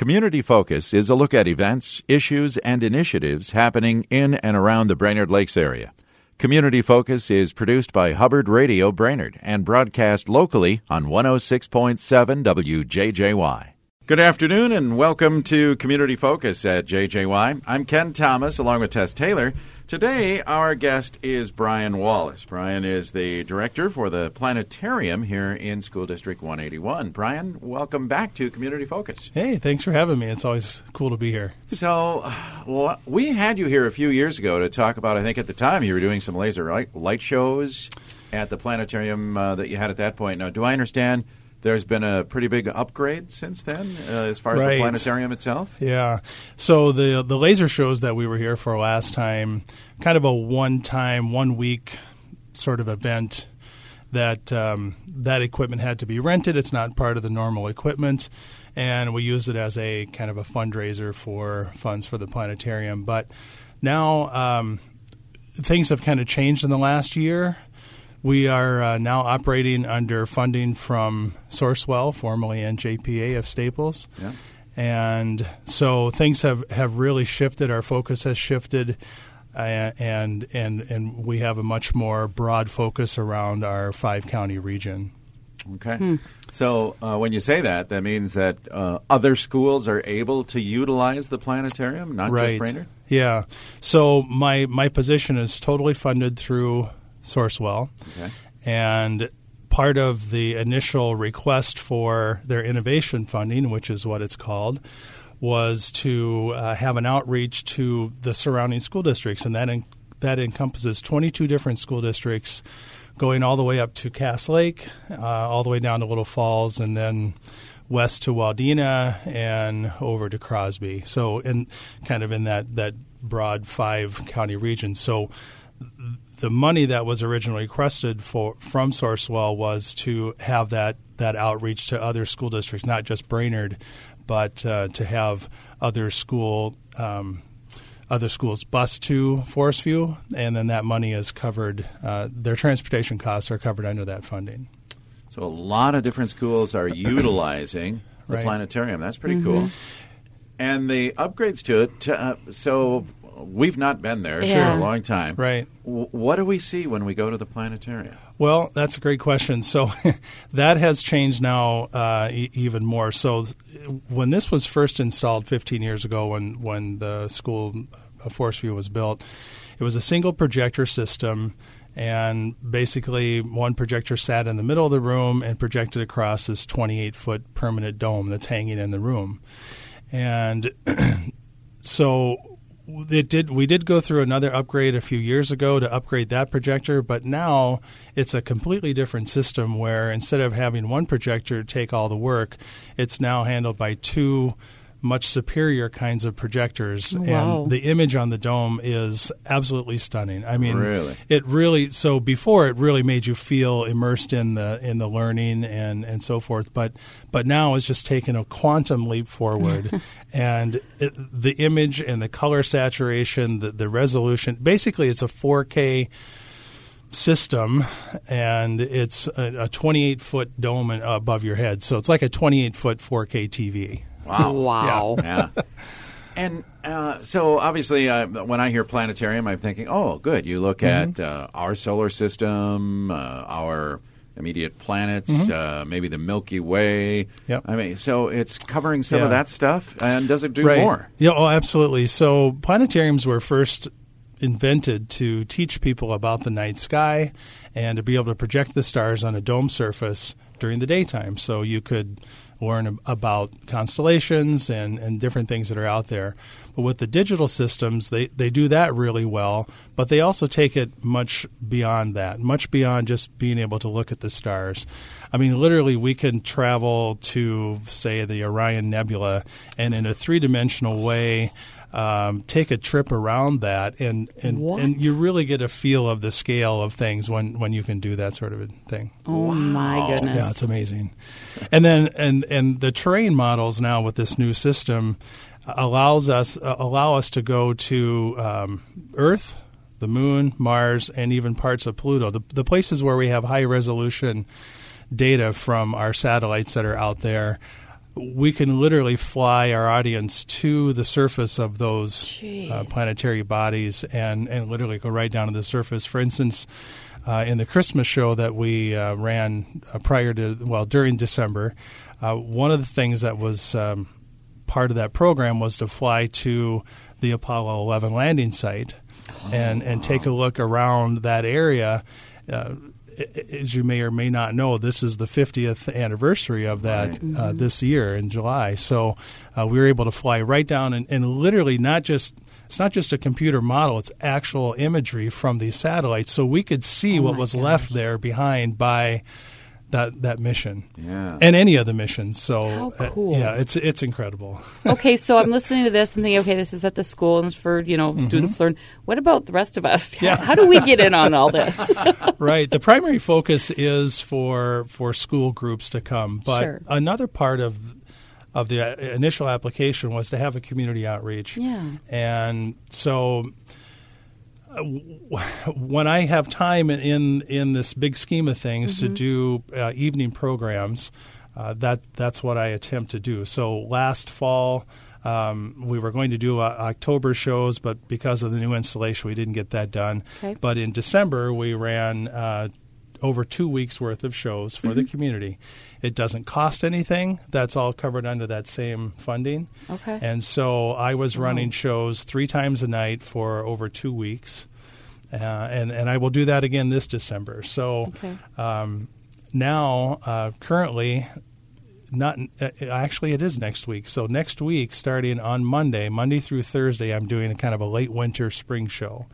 Community Focus is a look at events, issues, and initiatives happening in and around the Brainerd Lakes area. Community Focus is produced by Hubbard Radio Brainerd and broadcast locally on 106.7 WJJY. Good afternoon and welcome to Community Focus at JJY. I'm Ken Thomas along with Tess Taylor. Today, our guest is Brian Wallace. Brian is the director for the planetarium here in School District 181. Brian, welcome back to Community Focus. Hey, thanks for having me. It's always cool to be here. So, well, we had you here a few years ago to talk about, I think at the time you were doing some laser light, light shows at the planetarium uh, that you had at that point. Now, do I understand? There's been a pretty big upgrade since then uh, as far as right. the planetarium itself. Yeah. So the the laser shows that we were here for last time, kind of a one time, one week sort of event. That um, that equipment had to be rented. It's not part of the normal equipment, and we use it as a kind of a fundraiser for funds for the planetarium. But now um, things have kind of changed in the last year. We are uh, now operating under funding from Sourcewell, formerly NJPA of Staples. Yeah. And so things have, have really shifted. Our focus has shifted, uh, and, and, and we have a much more broad focus around our five county region. Okay. Hmm. So uh, when you say that, that means that uh, other schools are able to utilize the planetarium, not right. just Brainerd? Yeah. So my, my position is totally funded through Sourcewell. Okay. And part of the initial request for their innovation funding, which is what it's called, was to uh, have an outreach to the surrounding school districts, and that en- that encompasses 22 different school districts, going all the way up to Cass Lake, uh, all the way down to Little Falls, and then west to Wadena and over to Crosby. So, in kind of in that that broad five county region. So the money that was originally requested for from Sourcewell was to have that that outreach to other school districts, not just Brainerd, but uh, to have other school um, other schools bus to Forest View, and then that money is covered. Uh, their transportation costs are covered under that funding. So a lot of different schools are utilizing the Right. planetarium. That's pretty Mm-hmm. cool. And the upgrades to it. Uh, so we've not been there Yeah. for a long time. Right. W- what do we see when we go to the planetarium? Well, that's a great question. So that has changed now uh, e- even more. So th- when this was first installed 15 years ago, when when the school of Forest View was built, it was a single projector system. And basically, one projector sat in the middle of the room and projected across this 28 foot permanent dome that's hanging in the room. And so it did we did go through another upgrade a few years ago to upgrade that projector but now it's a completely different system where instead of having one projector take all the work it's now handled by two much superior kinds of projectors Wow. and the image on the dome is absolutely stunning i mean Really? it really so before it really made you feel immersed in the in the learning and and so forth but but now it's just taken a quantum leap forward and it, the image and the color saturation the, the resolution basically it's a 4k system and it's a, a 28 foot dome above your head so it's like a 28 foot 4k tv Wow. Wow. yeah. And uh, so, obviously, uh, when I hear planetarium, I'm thinking, oh, good. You look at uh, our solar system, uh, our immediate planets, uh, maybe the Milky Way. Yep. I mean, so it's covering some Yeah. of that stuff, and does it do right. more? Yeah, oh, absolutely. So planetariums were first invented to teach people about the night sky and to be able to project the stars on a dome surface during the daytime. So you could learn about constellations and, and different things that are out there. But with the digital systems, they, they do that really well, but they also take it much beyond that, much beyond just being able to look at the stars. I mean, literally, we can travel to, say, the Orion Nebula and in a three dimensional way um, take a trip around that, and and, What? and you really get a feel of the scale of things when, when you can do that sort of a thing. Oh my goodness. Yeah, it's amazing. And then and and the terrain models now with this new system allows us uh, allow us to go to um, Earth, the Moon, Mars, and even parts of Pluto. The the places where we have high resolution data from our satellites that are out there. we can literally fly our audience to the surface of those uh, planetary bodies and, and literally go right down to the surface. For instance, uh, in the Christmas show that we uh, ran uh, prior to, well, during December, uh, one of the things that was um, part of that program was to fly to the Apollo 11 landing site and, and take a look around that area. Uh, as you may or may not know, this is the 50th anniversary of that uh, this year in July. So uh, we were able to fly right down and, and literally not just it's not just a computer model; it's actual imagery from these satellites, so we could see Oh what was gosh. left there behind by that that mission Yeah. and any of the missions. So How uh, yeah, it's it's incredible. okay, so I'm listening to this and thinking, okay, this is at the school and it's for you know students learn. What about the rest of us? Mm-hmm. Yeah. How do we get in on all this? right. The primary focus is for for school groups to come, but Sure. another part of of the uh, initial application was to have a community outreach. Yeah. And so uh, w- when I have time in in this big scheme of things to do uh, evening programs, uh, that that's what I attempt to do. So last fall. Um, we were going to do uh, October shows, but because of the new installation, we didn't get that done. Okay. But in December, we ran uh, over two weeks worth of shows for the community. It doesn't cost anything. That's all covered under that same funding. Okay. And so I was running shows three times a night for over two weeks. Uh, and, and I will do that again this December. So Okay. um, now, uh, currently, not uh, actually, it is next week. So next week, starting on Monday, Monday through Thursday, I'm doing a kind of a late winter spring show,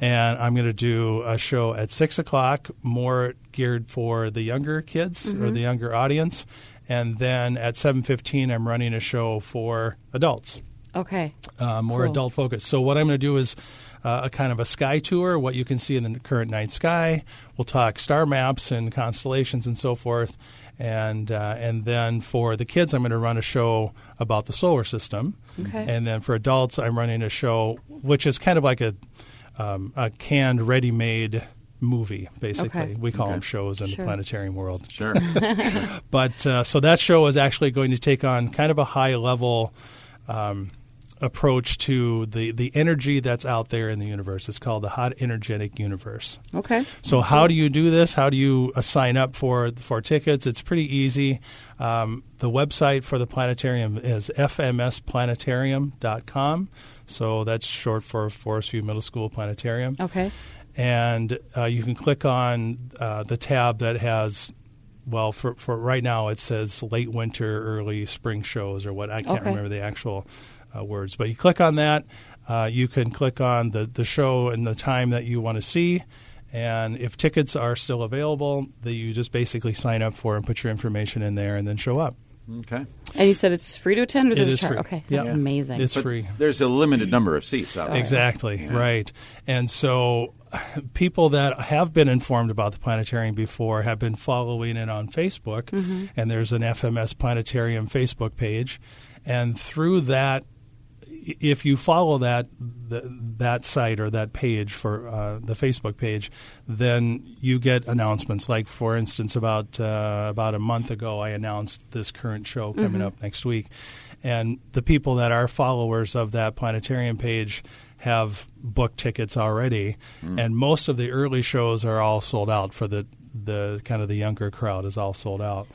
and I'm going to do a show at six o'clock, more geared for the younger kids or the younger audience, and then at seven fifteen, I'm running a show for adults Okay. uh, more Cool. adult focused. So what I'm going to do is uh, a kind of a sky tour, what you can see in the current night sky. We'll talk star maps and constellations and so forth. And uh, and then for the kids, I'm going to run a show about the solar system. Okay. And then for adults, I'm running a show which is kind of like a um, a canned, ready-made movie. Basically, Okay. we call Okay. them shows in Sure. the planetarium world. Sure. But uh, so that show is actually going to take on kind of a high level um, approach to the, the energy that's out there in the universe. It's called the hot energetic universe. Okay. So how do you do this? How do you uh, sign up for for tickets? It's pretty easy. Um, the website for the planetarium is fmsplanetarium.com. So that's short for Forest View Middle School Planetarium Okay. and uh, you can click on uh, the tab that has well for, for right now it says late winter early spring shows or what i can't Okay. remember the actual uh, words but you click on that uh, you can click on the, the show and the time that you want to see and if tickets are still available that you just basically sign up for and put your information in there and then show up okay. And you said it's free to attend, or It there's a is char- free. Okay, Yeah. that's amazing. it's But free There's a limited number of seats out there. Exactly, Yeah. right. And so people that have been informed about the planetarium before have been following it on Facebook, and there's an FMS Planetarium Facebook page. And through that, i- if you follow that th- that site or that page for uh, the Facebook page, then you get announcements. Like for instance, about uh, about a month ago, I announced this current show coming up next week, and the people that are followers of that planetarium page have booked tickets already, and most of the early shows are all sold out for the the kind of the younger crowd is all sold out.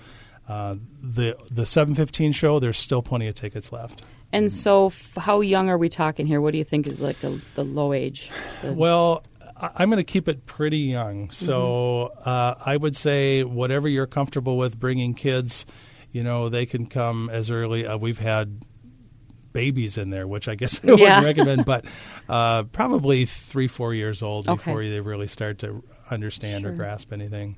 Uh, the the seven fifteen show, there's still plenty of tickets left. And so, f- how young are we talking here? What do you think is like the, the low age? The- Well, I- I'm going to keep it pretty young. So uh, I would say whatever you're comfortable with bringing kids, you know, they can come as early. Uh, we've had babies in there, which I guess I wouldn't recommend, but uh, probably three, four years old Okay. before they really start to understand or grasp anything.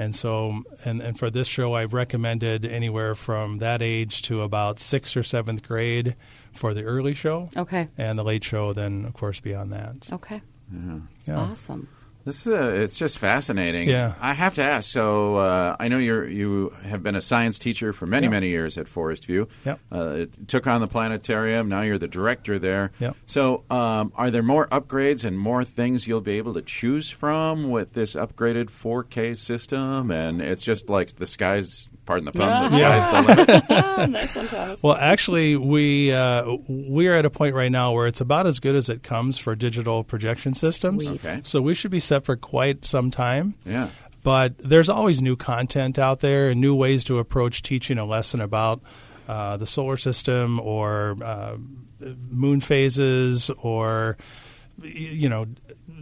And so, and, and for this show, I've recommended anywhere from that age to about sixth or seventh grade for the early show, okay. and the late show, then of course beyond that. Okay. Mm-hmm. Yeah. Awesome. This is a, it's just fascinating. Yeah. I have to ask. So uh, I know you're you have been a science teacher for many Yep. many years at Forest View. Yep. Uh, it took on the planetarium. Now you're the director there. Yep. So um, are there more upgrades and more things you'll be able to choose from with this upgraded 4K system? And it's just like the sky's pardon the pun, Yeah. the sky's the limit. nice one, Thomas. Well, actually, we uh, we're at a point right now where it's about as good as it comes for digital projection systems. Sweet. Okay. So we should be set for quite some time. Yeah. But there's always new content out there and new ways to approach teaching a lesson about uh, the solar system or uh, moon phases or you know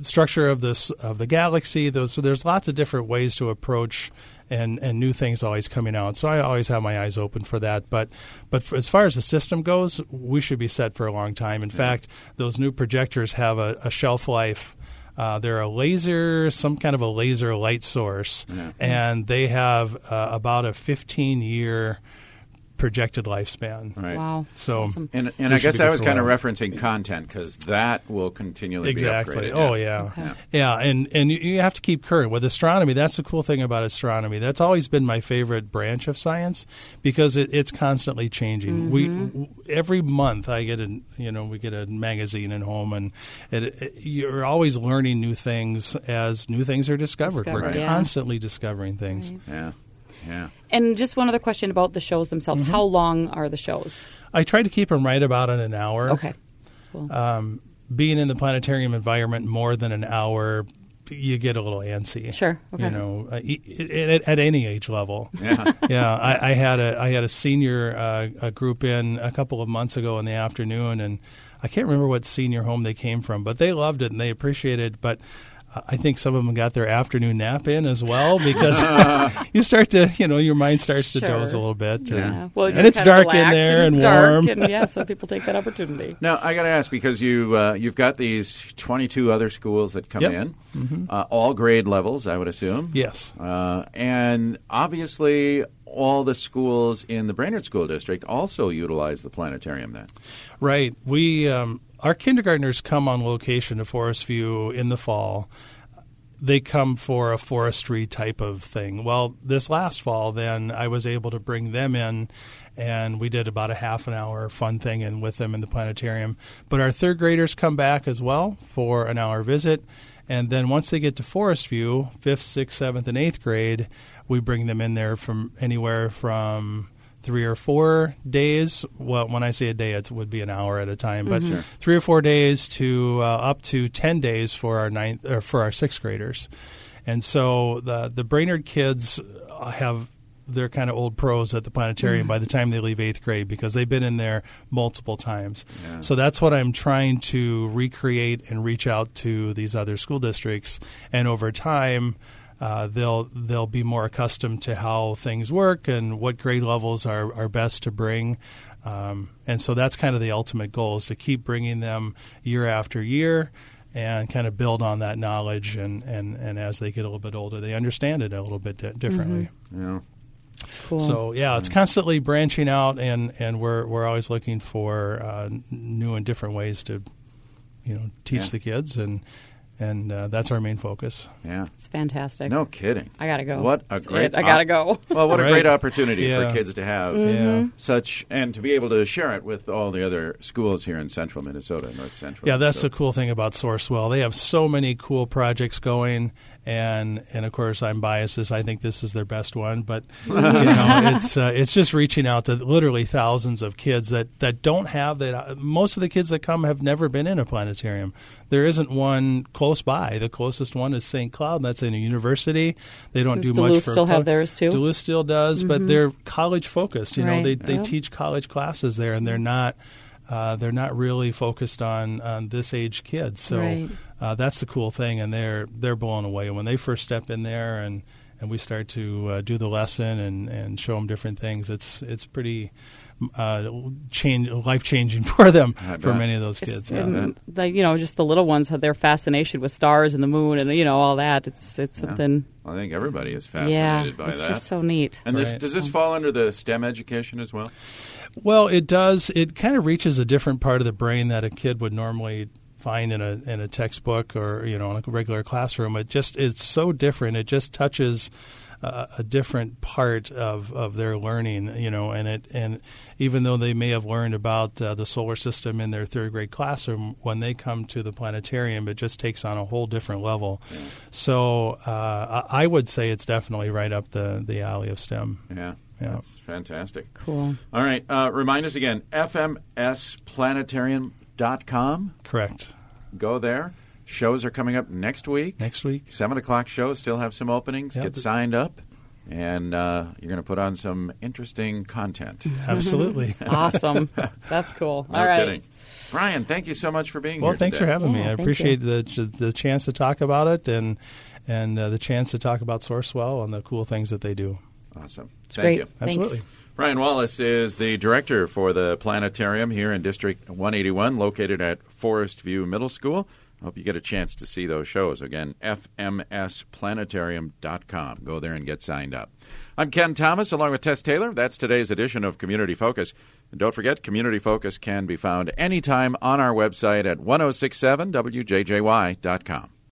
structure of this of the galaxy. Those so there's lots of different ways to approach and and new things always coming out. So I always have my eyes open for that. But but for, as far as the system goes, we should be set for a long time. In fact, those new projectors have a, a shelf life. Uh, they're a laser, some kind of a laser light source, and they have uh, about a 15 year projected lifespan. Right. Wow. So- awesome. And, and I guess I was kind of referencing content because that will continually Exactly. be upgraded. Oh yeah. Okay. yeah, And and you- you have to keep current with astronomy. That's the cool thing about astronomy. That's always been my favorite branch of science because it, it's constantly changing. Mm-hmm. We every month I get a you know we get a magazine at home and it, it, you're always learning new things as new things are discovered. We're Discovered, yeah. constantly discovering things. Yeah. Yeah. And just one other question about the shows themselves. Mm-hmm. How long are the shows? I try to keep them right about in an hour. Okay. Cool. Um, being in the planetarium environment more than an hour, you get a little antsy. Sure. Okay. You know, uh, at, at any age level. Yeah. yeah, I, I had a I had a senior uh, a group in a couple of months ago in the afternoon, and I can't remember what senior home they came from, but they loved it and they appreciated it. But I think some of them got their afternoon nap in as well because you start to you know your mind starts to doze a little bit. Yeah. yeah. Well, and it's dark in there and, and it's dark, warm. and yeah, some people take that opportunity. Now I got to ask because you uh, you've got these 22 other schools that come Yep. Mm-hmm. in, uh, all grade levels, I would assume. Yes. Uh, and obviously, all the schools in the Brainerd School District also utilize the planetarium. Then. Right. We um, our kindergartners come on location to Forest View in the fall. They come for a forestry type of thing. Well, this last fall, then I was able to bring them in, and we did about a half an hour fun thing and with them in the planetarium. But our third graders come back as well for an hour visit, and then once they get to Forest View, fifth, sixth, seventh, and eighth grade, we bring them in there from anywhere from three or four days. Well, when I say a day, it would be an hour at a time, but Sure. three or four days to uh, up to ten days for our ninth or for our sixth graders. And so the the Brainerd kids have they're kind of old pros at the planetarium by the time they leave eighth grade because they've been in there multiple times. Yeah. So that's what I'm trying to recreate and reach out to these other school districts. And over time, uh, they'll they'll be more accustomed to how things work and what grade levels are, are best to bring. Um, and so that's kind of the ultimate goal is to keep bringing them year after year and kind of build on that knowledge. And, and, and as they get a little bit older, they understand it a little bit di- differently. Yeah. Cool. So yeah, it's constantly branching out, and, and we're we're always looking for uh, new and different ways to, you know, teach Yeah. the kids, and and uh, that's our main focus. Yeah. it's fantastic. No kidding. I gotta go. What a That's great it. I gotta go. Well, what a great opportunity Yeah. for kids to have Yeah. such and to be able to share it with all the other schools here in central Minnesota, North Central. Yeah, that's So- the cool thing about Sourcewell. They have so many cool projects going, and and of course I'm biased as I think this is their best one, but you know it's uh, it's just reaching out to literally thousands of kids that, that don't have that. Most of the kids that come have never been in a planetarium. There isn't one close by. The closest one is St. Cloud. And that's in a university. They don't Does do much Duluth for still have theirs, too? Duluth still does, but they're college focused. You know, they they Yeah. teach college classes there, and they're not. Uh, they're not really focused on, on this age kids, so Right. Uh, that's the cool thing, and they're they're blown away when they first step in there, and, and we start to uh, do the lesson and, and show them different things. It's it's pretty uh, change life changing for them I for bet. many of those kids. Yeah. and, like you know, just the little ones have their fascination with stars and the moon and you know all that. It's it's something. I think everybody is Yeah, fascinated by it's that. It's just so neat. and this Right. does this fall under the STEM education as well? Well, it does. It kind of reaches a different part of the brain that a kid would normally find in a in a textbook or you know in a regular classroom. It just it's so different. It just touches uh, a different part of, of their learning. You know, and it and even though they may have learned about uh, the solar system in their third grade classroom, when they come to the planetarium, it just takes on a whole different level. So uh, I I would say it's definitely right up the the alley of STEM. Yeah. Yeah. That's fantastic. Cool. All right. Uh, remind us again fmsplanetarium.com. Correct. Go there. Shows are coming up next week. Next week. Seven o'clock shows still have some openings. Yeah, Get signed up, and uh, you're going to put on some interesting content. Absolutely. Awesome. That's cool. No All right. kidding. Brian, thank you so much for being Well, here. Well, thanks for today. having me. I thank appreciate the the chance to talk about it and and uh, the chance to talk about Sourcewell and the cool things that they do. Awesome. It's thank great. you. Thanks. Absolutely. Brian Wallace is the director for the planetarium here in District 181, located at Forest View Middle School. I hope you get a chance to see those shows. Again, fmsplanetarium.com. Go there and get signed up. I'm Ken Thomas along with Tess Taylor. That's today's edition of Community Focus. And don't forget, Community Focus can be found anytime on our website at 1067wjjy.com.